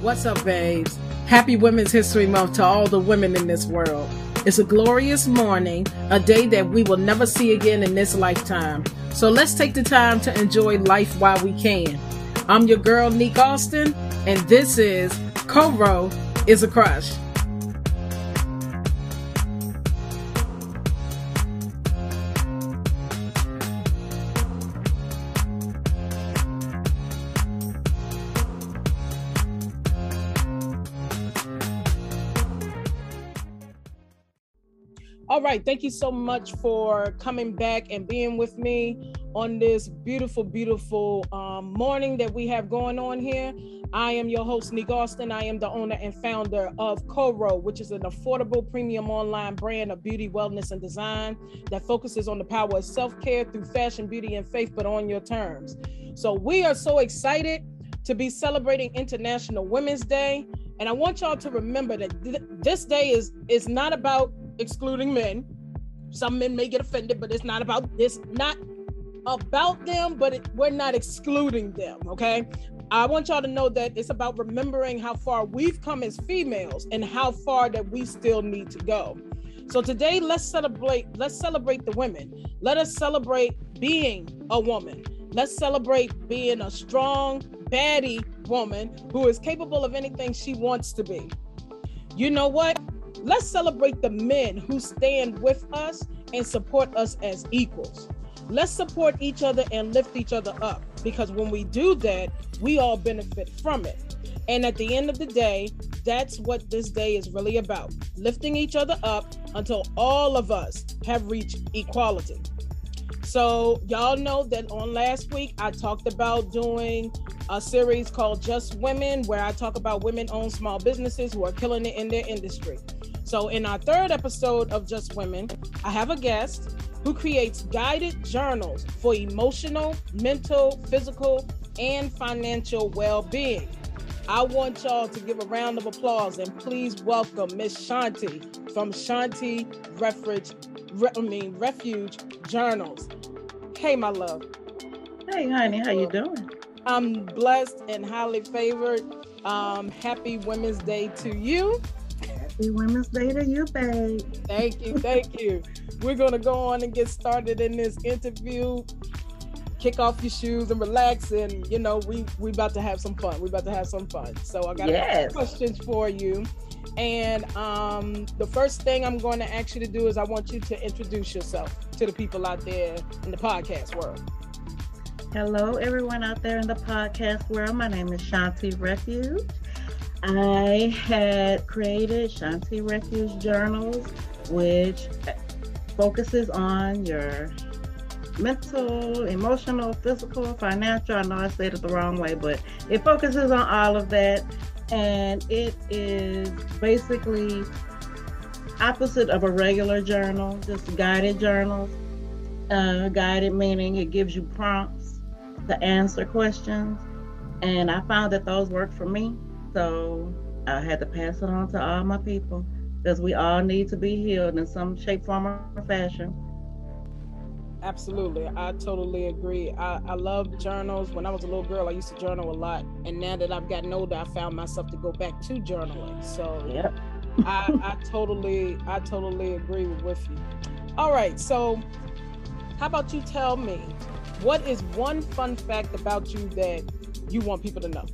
What's up, babes? Happy Women's History Month to all the women in this world. It's a glorious morning, a day that we will never see again in this lifetime. So let's take the time to enjoy life while we can. I'm your girl, Neek Austin, and this is Coro is a Crush. Right. Thank you so much for coming back and being with me on this beautiful, beautiful um, morning that we have going on here. I am your host, Neek Austin. I am the owner and founder of Coro, which is an affordable premium online brand of beauty, wellness, and design that focuses on the power of self care through fashion, beauty, and faith, but on your terms. So we are so excited to be celebrating International Women's Day. And I want y'all to remember that th- this day is is not about excluding men. Some men may get offended, but it's not about this, not about them, but it, we're not excluding them. Okay. I want y'all to know that it's about remembering how far we've come as females and how far that we still need to go. So today, let's celebrate. Let's celebrate the women. Let us celebrate being a woman. Let's celebrate being a strong, baddie woman who is capable of anything she wants to be. You know what? Let's celebrate the men who stand with us and support us as equals. Let's support each other and lift each other up because when we do that, we all benefit from it. And at the end of the day, that's what this day is really about lifting each other up until all of us have reached equality. So, y'all know that on last week, I talked about doing a series called Just Women, where I talk about women owned small businesses who are killing it in their industry. So, in our third episode of Just Women, I have a guest who creates guided journals for emotional, mental, physical, and financial well being. I want y'all to give a round of applause and please welcome Miss Shawnti from Shawnti Refuge, Re- I mean Refuge Journals. Hey, my love. Hey, honey, how you doing? I'm blessed and highly favored. Um, happy Women's Day to you. Happy Women's Day to you, babe. Thank you, thank you. We're gonna go on and get started in this interview. Kick off your shoes and relax, and you know we we about to have some fun. We about to have some fun. So I got Yes. questions for you, and um, the first thing I'm going to ask you to do is I want you to introduce yourself to the people out there in the podcast world. Hello, everyone out there in the podcast world. My name is Shawnti Refuge. I had created Shawnti Refuge Journals, which focuses on your mental, emotional, physical, financial. I know I said it the wrong way, but it focuses on all of that. And it is basically opposite of a regular journal, just guided journals. Uh, guided meaning it gives you prompts to answer questions. And I found that those work for me. So I had to pass it on to all my people because we all need to be healed in some shape, form, or fashion. Absolutely. I totally agree. I, I love journals. When I was a little girl, I used to journal a lot. And now that I've gotten older, I found myself to go back to journaling. So Yep. I, I totally, I totally agree with you. All right. So how about you tell me what is one fun fact about you that you want people to know?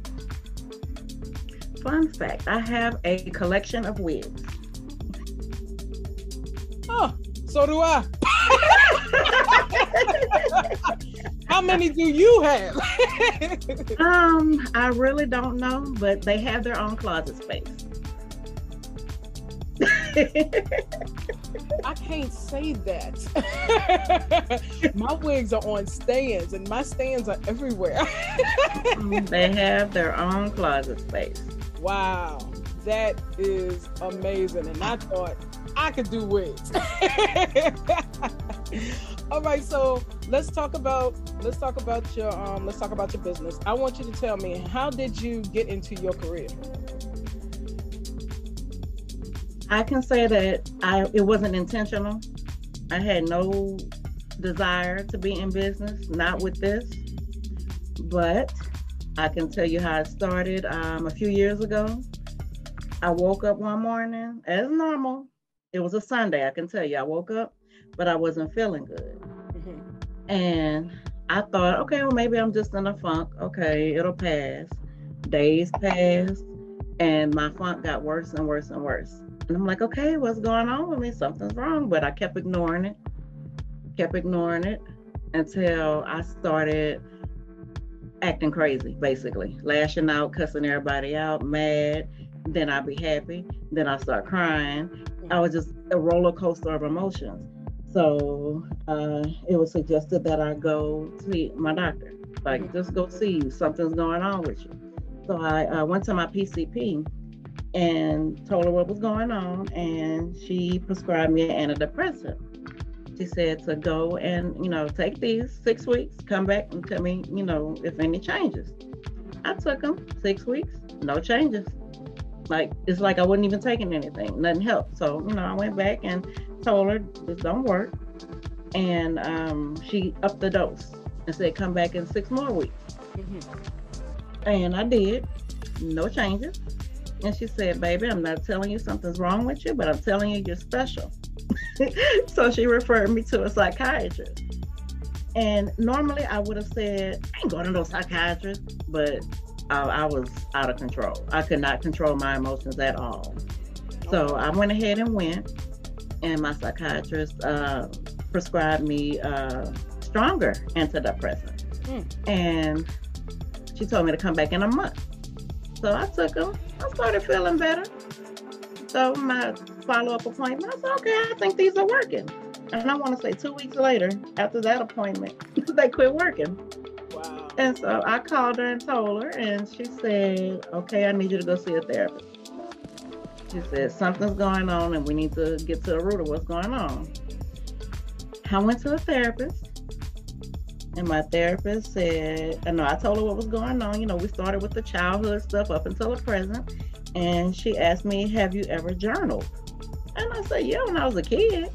Fun fact I have a collection of wigs. Oh, so do I. How many do you have? Um, I really don't know, but they have their own closet space. I can't say that. my wigs are on stands, and my stands are everywhere. they have their own closet space. Wow, that is amazing. And I thought I could do wigs. All right, so let's talk about let's talk about your um let's talk about your business. I want you to tell me how did you get into your career? I can say that I it wasn't intentional. I had no desire to be in business, not with this. But I can tell you how it started um, a few years ago. I woke up one morning as normal. It was a Sunday, I can tell you. I woke up, but I wasn't feeling good. Mm-hmm. And I thought, okay, well, maybe I'm just in a funk. Okay, it'll pass. Days passed, and my funk got worse and worse and worse. And I'm like, okay, what's going on with me? Something's wrong. But I kept ignoring it, kept ignoring it until I started acting crazy, basically, lashing out, cussing everybody out, mad. Then I'd be happy. Then I start crying. I was just a roller coaster of emotions. So uh, it was suggested that I go see my doctor. Like, mm-hmm. just go see you. something's going on with you. So I uh, went to my PCP and told her what was going on, and she prescribed me an antidepressant. She said to go and you know take these six weeks, come back and tell me you know if any changes. I took them six weeks, no changes. Like it's like I wasn't even taking anything, nothing helped. So you know I went back and told her this don't work, and um, she upped the dose and said come back in six more weeks. Mm-hmm. And I did, no changes. And she said, Baby, I'm not telling you something's wrong with you, but I'm telling you you're special. so she referred me to a psychiatrist. And normally I would have said, I ain't going to no psychiatrist, but I, I, was out of control. I could not control my emotions at all. So I went ahead and went, and my psychiatrist uh, prescribed me uh, stronger antidepressant. Mm. And she told me to come back in a month. So I took them. I started feeling better. So my follow-up appointment, I said, okay, I think these are working. And I want to say two weeks later, after that appointment, they quit working. Wow. And so I called her and told her, and she said, okay, I need you to go see a therapist. She said, something's going on and we need to get to the root of what's going on. I went to a therapist and my therapist said, I know I told her what was going on. You know, we started with the childhood stuff up until the present. And she asked me, Have you ever journaled? And I said, Yeah, when I was a kid.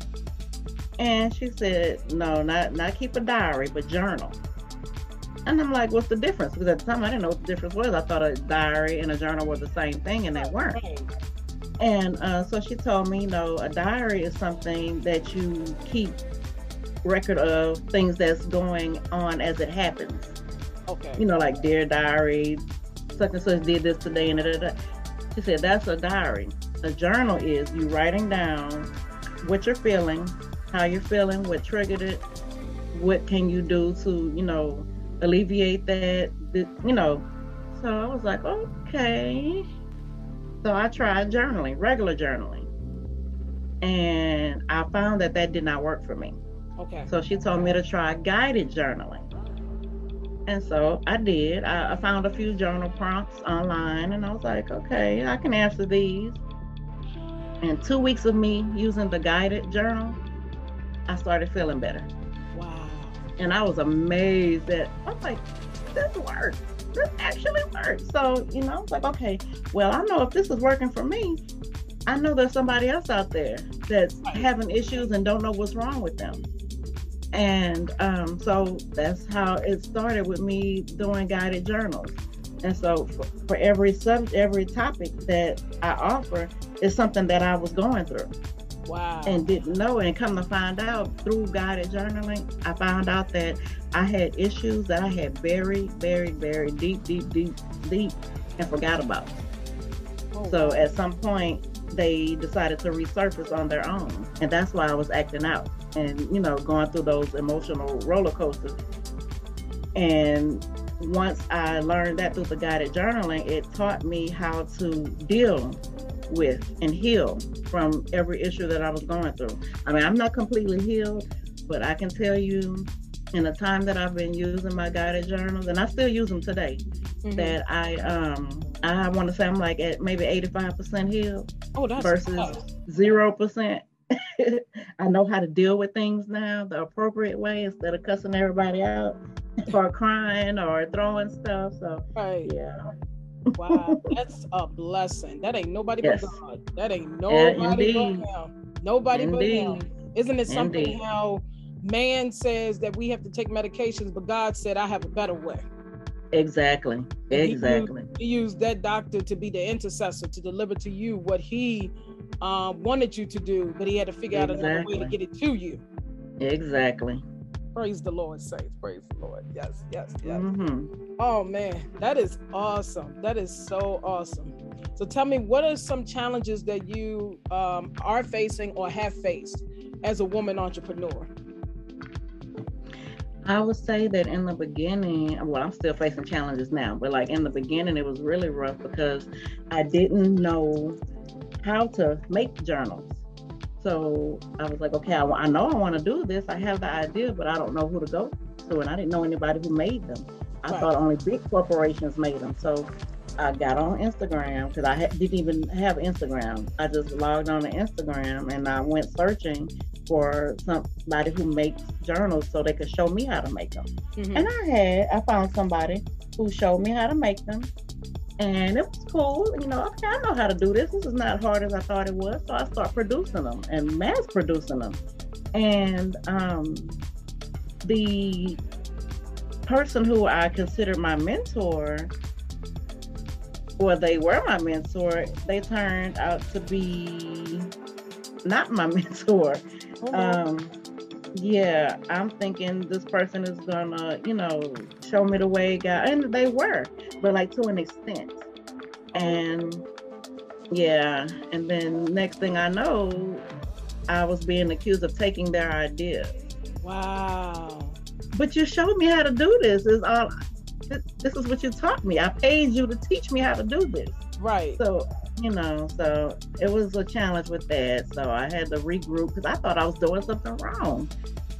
And she said, No, not not keep a diary, but journal. And I'm like, What's the difference? Because at the time I didn't know what the difference was. I thought a diary and a journal were the same thing, and they weren't. And uh, so she told me, you know, a diary is something that you keep record of things that's going on as it happens. Okay. You know, like Dear Diary, such and such did this today, and da, da, da. she said that's a diary. A journal is you writing down what you're feeling, how you're feeling, what triggered it, what can you do to, you know, alleviate that, you know. So I was like, okay. So I tried journaling, regular journaling. And I found that that did not work for me. Okay. So she told me to try guided journaling. And so I did. I, I, found a few journal prompts online and I was like, okay, I can answer these. And two weeks of me using the guided journal, I started feeling better. Wow. And I was amazed that I was like, this works. This actually works. So, you know, I was like, okay, well, I know if this is working for me, I know there's somebody else out there that's having issues and don't know what's wrong with them. And um, so that's how it started with me doing guided journals. And so for, for every sub, every topic that I offer is something that I was going through. Wow. And didn't know. And come to find out through guided journaling, I found out that I had issues that I had buried, buried, buried deep, deep, deep, deep, and forgot about. Oh, so at some point, they decided to resurface on their own. And that's why I was acting out and you know going through those emotional roller coasters and once i learned that through the guided journaling it taught me how to deal with and heal from every issue that i was going through. I mean i'm not completely healed but i can tell you in the time that i've been using my guided journals and i still use them today mm-hmm. that i um i want to say i'm like at maybe 85% healed oh, versus zero percent. I know how to deal with things now the appropriate way instead of cussing everybody out or crying or throwing stuff. So right. yeah. wow, that's a blessing. That ain't nobody yes. but God. That ain't nobody yeah, but Him. Nobody indeed. but Him. Isn't it something indeed. how man says that we have to take medications, but God said, I have a better way. Exactly. Exactly. He used, he used, that doctor to be the intercessor to deliver to you what he uh, wanted you to do, but he had to figure exactly. out another way to get it to you. Exactly. Praise the Lord, saints. Praise the Lord. Yes, yes, yes. Mm-hmm. Oh man, that is awesome. That is so awesome. So tell me, what are some challenges that you um, are facing or have faced as a woman entrepreneur? I would say that in the beginning, well, I'm still facing challenges now, but like in the beginning, it was really rough because I didn't know how to make journals. So I was like, okay, I, I know I want to do this. I have the idea, but I don't know who to go to. And I didn't know anybody who made them. I right. thought only big corporations made them. So I got on Instagram because I ha- didn't even have Instagram. I just logged on to Instagram and I went searching for somebody who makes journals so they could show me how to make them. Mm-hmm. And I had, I found somebody who showed me how to make them. And it was cool. You know, okay, I know how to do this. This is not hard as I thought it was. So I start producing them and mass producing them. And um, the person who I consider my mentor, or they were my mentor, they turned out to be not my mentor. Um, yeah, I'm thinking this person is gonna, you know, show me the way God, and they were, but like to an extent. And yeah, and then next thing I know, I was being accused of taking their ideas. Wow. But you showed me how to do this. Is all. This is what you taught me. I paid you to teach me how to do this. Right. So you know, so it was a challenge with that. So I had to regroup because I thought I was doing something wrong.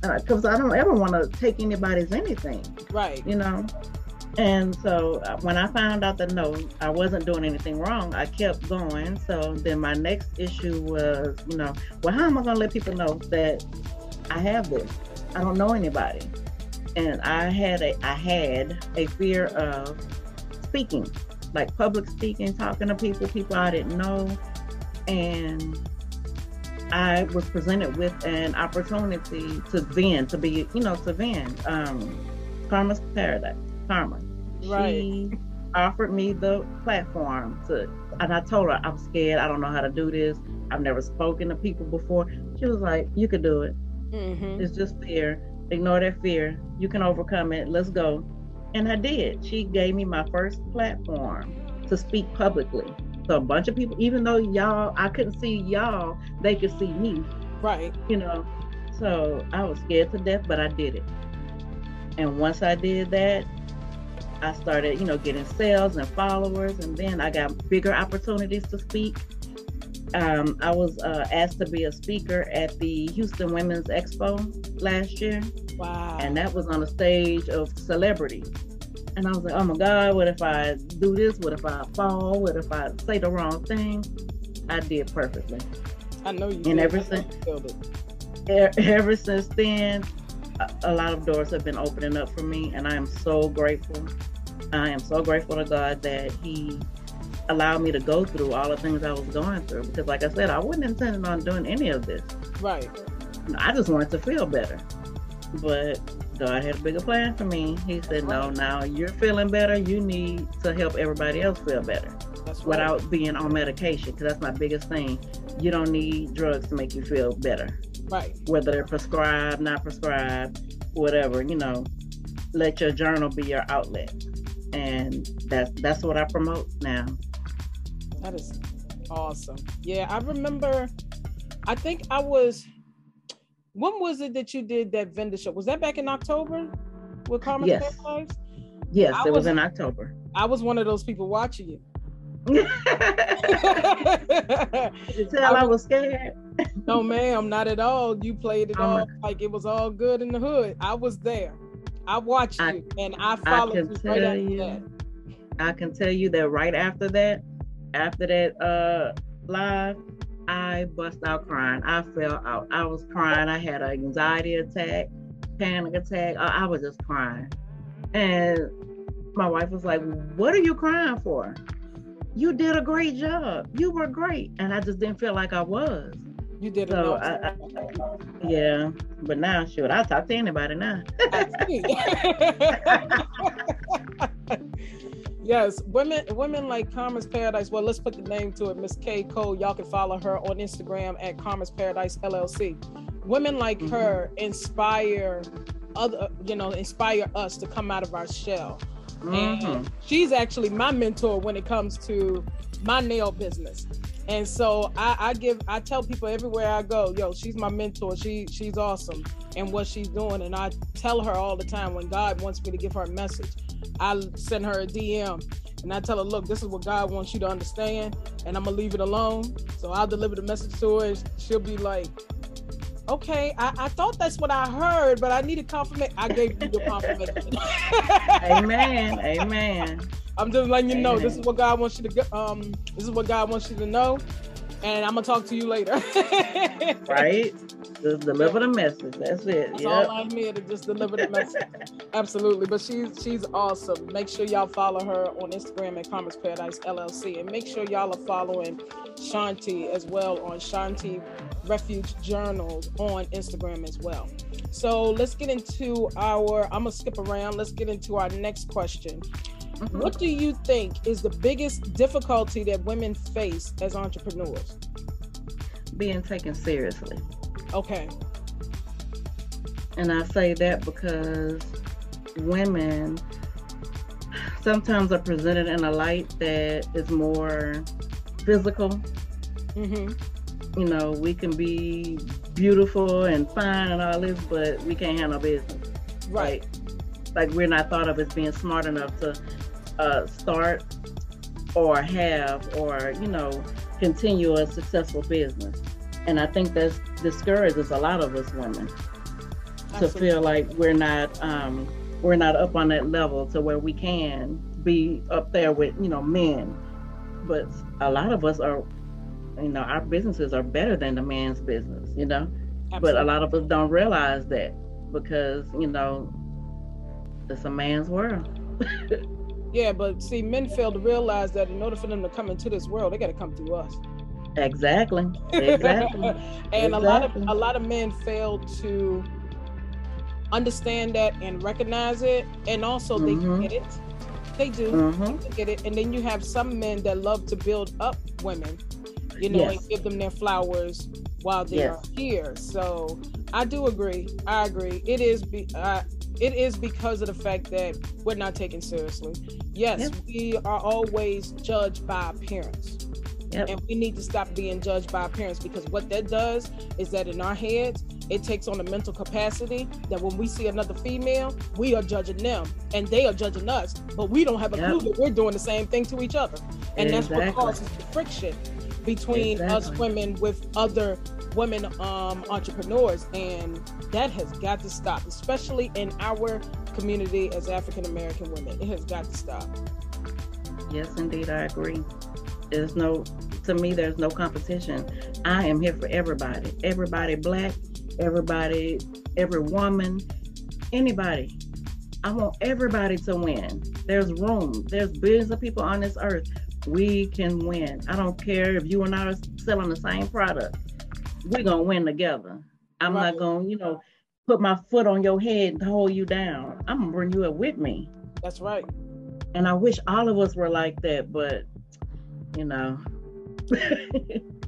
Because uh, I don't ever want to take anybody's anything. Right. You know? And so uh, when I found out that no, I wasn't doing anything wrong, I kept going. So then my next issue was, you know, well, how am I going to let people know that I have this? I don't know anybody. And I had a I had a fear of speaking like public speaking, talking to people, people I didn't know. And I was presented with an opportunity to then to be, you know, to then Um, Karma's Paradise, Karma. Right. She offered me the platform to, and I told her I'm scared. I don't know how to do this. I've never spoken to people before. She was like, "You could do it. Mm-hmm. It's just fear. Ignore that fear. You can overcome it. Let's go." And I did. She gave me my first platform to speak publicly. So a bunch of people, even though y'all, I couldn't see y'all, they could see me. Right. You know, so I was scared to death, but I did it. And once I did that, I started, you know, getting sales and followers, and then I got bigger opportunities to speak. Um, I was uh, asked to be a speaker at the Houston Women's Expo last year. Wow. And that was on a stage of celebrities. And I was like, oh my God, what if I do this? What if I fall? What if I say the wrong thing? I did perfectly. I know you. And ever since, ever since then, a lot of doors have been opening up for me, and I am so grateful. I am so grateful to God that He allowed me to go through all the things I was going through. Because, like I said, I wasn't intending on doing any of this. Right. I just wanted to feel better. But God had a bigger plan for me. He said, No, now you're feeling better. You need to help everybody else feel better right. without being on medication. Because that's my biggest thing. You don't need drugs to make you feel better. Right. Whether they're prescribed, not prescribed, whatever, you know, let your journal be your outlet. And that's that's what I promote now. That is awesome. Yeah, I remember I think I was when was it that you did that vendor show? Was that back in October with Carmen yes. Yes, I it was, was, in October. I was one of those people watching you. you tell I, I was scared? no, ma'am, not at all. You played it oh all like it was all good in the hood. I was there. I watched I, you and I followed I you right after you, that. I can tell you that right after that, after that uh live, I bust out crying. I fell out. I was crying. I had an anxiety attack, panic attack. I, I was just crying. And my wife was like, What are you crying for? You did a great job. You were great. And I just didn't feel like I was. You did so I, I, yeah, but now shoot, I'll talk to anybody now. yes, women women like Karma's Paradise. Well, let's put the name to it, Miss K Cole. Y'all can follow her on Instagram at Karma's Paradise LLC. Women like mm-hmm. her inspire other, you know, inspire us to come out of our shell. Mm-hmm. And she's actually my mentor when it comes to my nail business. And so I, I, give I tell people everywhere I go, yo, she's my mentor. She she's awesome and what she's doing. And I tell her all the time when God wants me to give her a message, I send her a DM and I tell her, look, this is what God wants you to understand, and I'm gonna leave it alone. So I'll deliver the message to her. She'll be like, okay, I, I thought that's what I heard, but I need a confirmation. I gave you the confirmation. amen. Amen. I'm just letting you know this is what God wants you to um this is what God wants you to know. And I'm gonna talk to you later. right? Just deliver the message. That's it. That's yep. all I'm here to just deliver the message. Absolutely. But she's she's awesome. Make sure y'all follow her on Instagram at Karma's Paradise LLC. And make sure y'all are following Shawnti as well on Shawnti Refuge Journals on Instagram as well. So let's get into our I'm gonna skip around. Let's get into our next question. Mm-hmm. What do you think is the biggest difficulty that women face as entrepreneurs? Being taken seriously. Okay. And I say that because women sometimes are presented in a light that is more physical. Mm-hmm. You know, we can be beautiful and fine and all this, but we can't handle business. Right. Like, like we're not thought of as being smart enough to uh, start or have or you know continue a successful business and i think that discourages a lot of us women Absolutely. to feel like we're not um, we're not up on that level to where we can be up there with you know men but a lot of us are you know our businesses are better than the man's business you know Absolutely. but a lot of us don't realize that because you know it's a man's world Yeah, but see, men fail to realize that in order for them to come into this world, they got to come through us. Exactly. Exactly. and exactly. a lot of a lot of men fail to understand that and recognize it, and also mm-hmm. they get it. They do mm-hmm. they get it, and then you have some men that love to build up women, you know, yes. and give them their flowers while they yes. are here. So I do agree. I agree. It is. Be, uh, it is because of the fact that we're not taken seriously. Yes, yep. we are always judged by appearance. Yep. And we need to stop being judged by appearance because what that does is that in our heads, it takes on a mental capacity that when we see another female, we are judging them and they are judging us, but we don't have a yep. clue that we're doing the same thing to each other. And exactly. that's what causes the friction between exactly. us women with other women um, entrepreneurs, and that has got to stop, especially in our community as African American women. It has got to stop. Yes, indeed, I agree. There's no, to me, there's no competition. I am here for everybody. Everybody black, everybody, every woman, anybody. I want everybody to win. There's room. There's billions of people on this earth. We can win. I don't care if you and I are selling the same product we're gonna win together. I'm right. not gonna, you know, put my foot on your head and hold you down. I'm gonna bring you up with me. That's right. And I wish all of us were like that, but you know.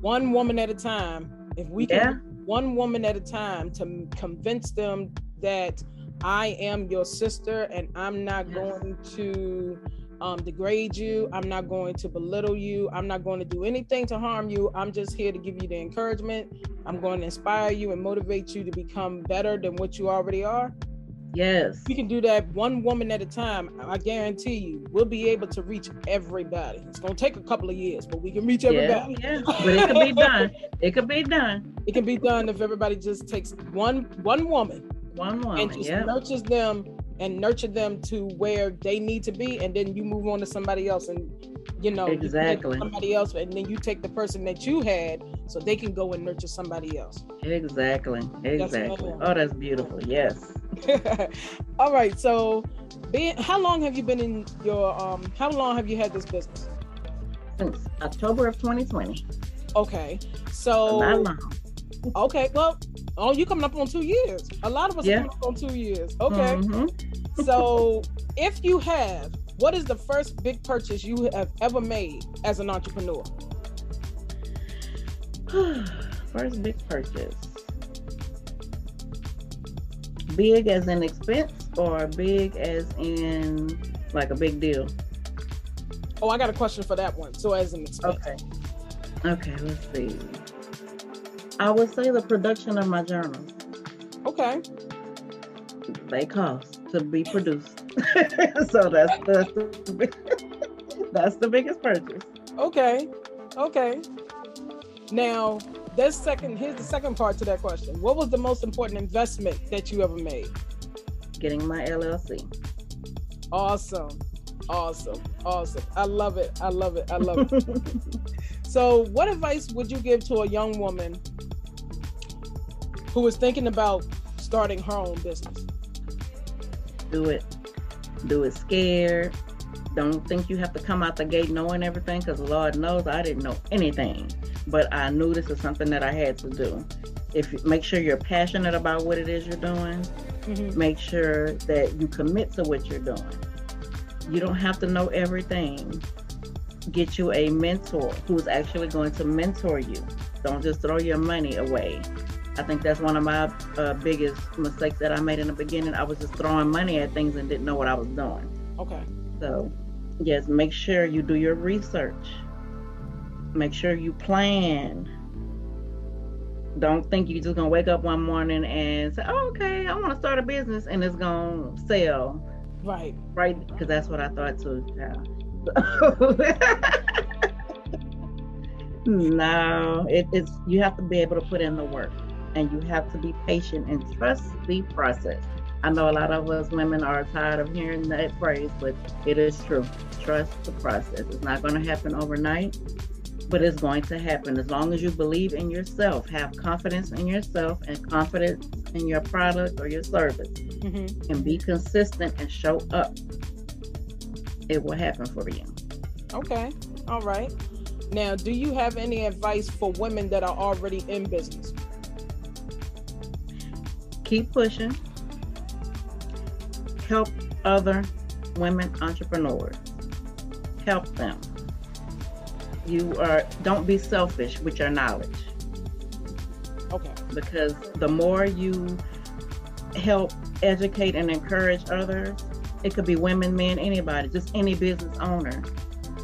one woman at a time. If we yeah. can one woman at a time to convince them that I am your sister and I'm not yes. going to um, degrade you. I'm not going to belittle you. I'm not going to do anything to harm you. I'm just here to give you the encouragement. I'm going to inspire you and motivate you to become better than what you already are. Yes. You can do that one woman at a time. I guarantee you, we'll be able to reach everybody. It's going to take a couple of years, but we can reach everybody. Yeah, yeah. but it can be done. It can be done. It can be done if everybody just takes one one woman, one woman, and just nurtures them and nurture them to where they need to be and then you move on to somebody else and you know exactly. somebody else and then you take the person that you had so they can go and nurture somebody else. Exactly. Exactly. that's oh that's beautiful. Yes. All right so being how long have you been in your um how long have you had this business? Since october of 2020 okay so not long okay well Oh, you coming up on two years. A lot of us yeah. coming up on two years. Okay. Mm-hmm. so if you have What is the first big purchase you have ever made as an entrepreneur? first big purchase. Big as an expense or big as in like a big deal? Oh, I got a question for that one. So as an expense. Okay. Okay, let's see. I would say the production of my journals. Okay. They cost to be produced. so that's the that's the biggest purchase. Okay. Okay. Now, this second here's the second part to that question. What was the most important investment that you ever made? Getting my LLC. Awesome. Awesome. Awesome. I love it. I love it. I love it. so, what advice would you give to a young woman who is thinking about starting her own business? Do it. Do it scared. Don't think you have to come out the gate knowing everything because the Lord knows I didn't know anything. But I knew this is something that I had to do. If you make sure you're passionate about what it is you're doing, mm-hmm. make sure that you commit to what you're doing you don't have to know everything. Get you a mentor who's actually going to mentor you. Don't just throw your money away. I think that's one of my uh, biggest mistakes that I made in the beginning. I was just throwing money at things and didn't know what I was doing. Okay. So, yes, make sure you do your research. Make sure you plan. Don't think you're just gonna wake up one morning and say, oh, "Okay, I want to start a business," and it's gonna sell Right. Right, because that's what I thought too. Yeah. no, it is. You have to be able to put in the work, and you have to be patient and trust the process. I know a lot of us women are tired of hearing that phrase, but it is true. Trust the process. It's not going to happen overnight, but it's going to happen as long as you believe in yourself, have confidence in yourself, and confidence in your product or your service mm-hmm. and be consistent and show up, it will happen for you. Okay. All right. Now, do you have any advice for women that are already in business? Keep pushing. Help other women entrepreneurs. Help them. You are don't be selfish with your knowledge. Okay. Because the more you help educate and encourage others. It could be women, men, anybody, just any business owner.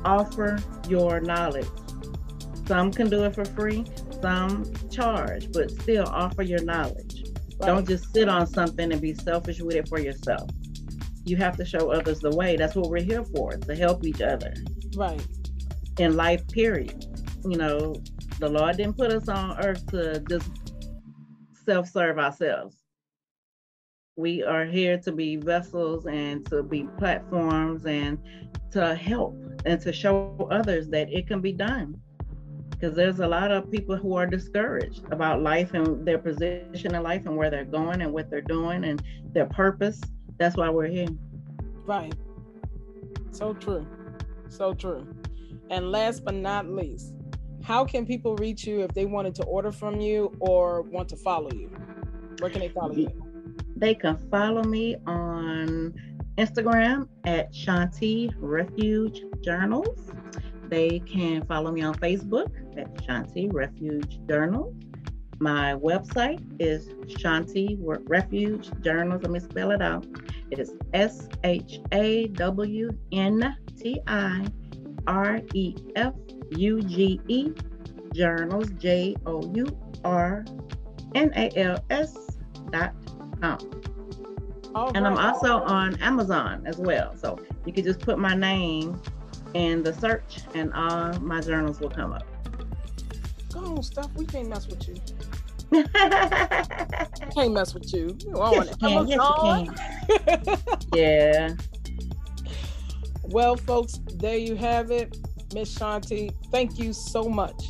Offer your knowledge. Some can do it for free, some charge, but still offer your knowledge. Right. Don't just sit on something and be selfish with it for yourself. You have to show others the way. That's what we're here for, to help each other. Right. In life, period. You know, the Lord didn't put us on earth to just self serve ourselves we are here to be vessels and to be platforms and to help and to show others that it can be done because there's a lot of people who are discouraged about life and their position in life and where they're going and what they're doing and their purpose. That's why we're here. Right. So true. So true. And last but not least how can people reach you if they wanted to order from you or want to follow you? Where can they follow you? They can follow me on Instagram at Shawnti Refuge Journals. They can follow me on Facebook at Shawnti Refuge Journals. My website is Shawnti Refuge Journals. Let me spell it out. It is S H A W N T I R E F U G E Journals J O U R N A L S dot com. and I'm also on Amazon as well. So you could just put my name in the search and all my journals will come up. Go on, stuff. We can't mess with you. can't mess with you. You yes, can. Amazon. Yes, can. yeah. Well, folks, there you have it. Miss Shawnti, thank you so much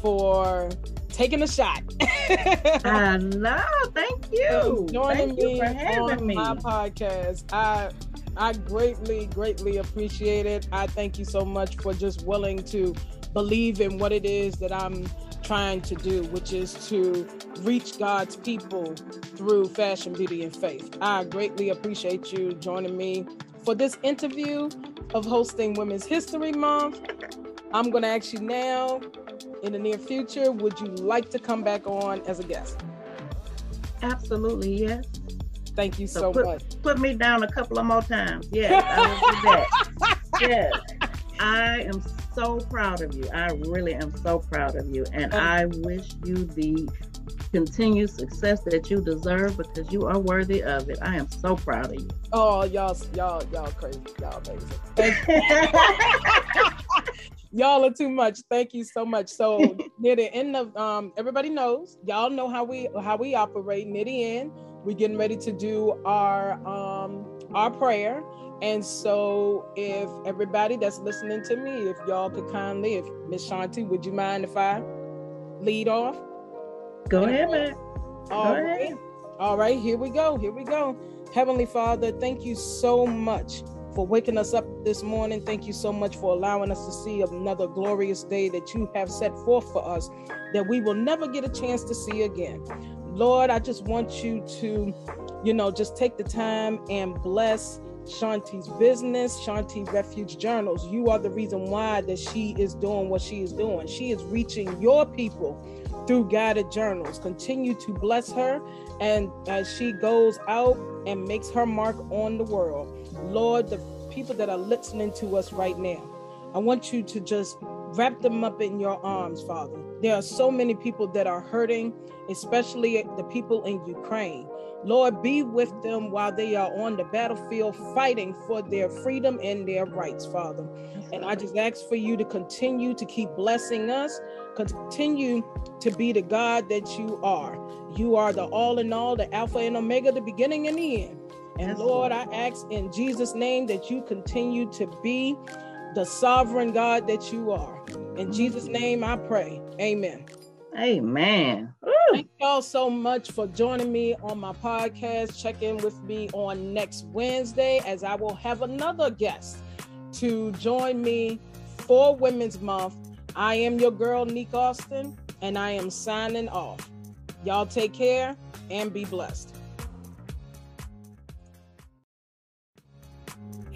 for taking a shot. I know. Thank you. joining Thank me you for having on me. my podcast. I I greatly, greatly appreciate it. I thank you so much for just willing to believe in what it is that I'm trying to do, which is to reach God's people through fashion, beauty, and faith. I greatly appreciate you joining me for this interview of hosting Women's History Month. I'm going to ask you now, in the near future, would you like to come back on as a guest? Absolutely, yes. Thank you so, so put, much. Put me down a couple of more times. Yes, I will do that. yes. I am so proud of you. I really am so proud of you. And I wish you the continued success that you deserve because you are worthy of it. I am so proud of you. Oh, y'all, y'all, y'all crazy. Y'all amazing. Thank y'all are too much. Thank you so much. So near the end of um, everybody knows, y'all know how we how we operate. The end, we're getting ready to do our um our prayer. And so, if everybody that's listening to me, if y'all could kindly, if Miss Shawnti, would you mind if I lead off? Go ahead, man. All Go right. Ahead. All right, here we go. Here we go. Heavenly Father, thank you so much for waking us up this morning. Thank you so much for allowing us to see another glorious day that you have set forth for us that we will never get a chance to see again. Lord, I just want you to, you know, just take the time and bless Shawnti's business, Shawnti Refuge Journals. You are the reason why that she is doing what she is doing. She is reaching your people through guided journals. Continue to bless her and as she goes out and makes her mark on the world. Lord, the people that are listening to us right now, I want you to just wrap them up in your arms, Father. There are so many people that are hurting, especially the people in Ukraine. Lord, be with them while they are on the battlefield fighting for their freedom and their rights, Father. And I just ask for you to continue to keep blessing us, continue to be the God that you are. You are the all in all, the Alpha and Omega, the beginning and the end. And Lord, I ask in Jesus' name that you continue to be the sovereign God that you are. In Jesus' name I pray. Amen. Amen. Thank y'all so much for joining me on my podcast. Check in with me on next Wednesday as I will have another guest to join me for Women's Month. I am your girl, Neek Austin, and I am signing off. Y'all take care and be blessed.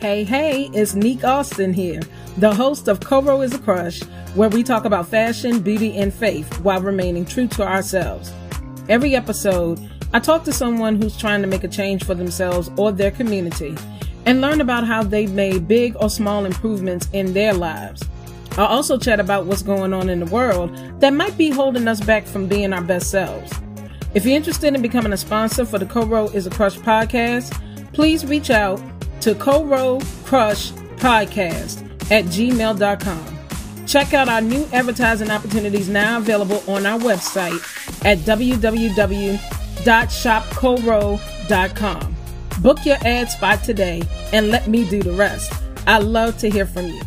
Hey, hey, it's Neek Austin here, the host of Coro is a Crush where we talk about fashion, beauty, and faith while remaining true to ourselves. Every episode, I talk to someone who's trying to make a change for themselves or their community and learn about how they've made big or small improvements in their lives. I also chat about what's going on in the world that might be holding us back from being our best selves. If you're interested in becoming a sponsor for the Coro is a Crush podcast, please reach out to Coro Crush Podcast at gmail.com. Check out our new advertising opportunities now available on our website at www.shopcoro.com. Book your ad spot today and let me do the rest. I love to hear from you.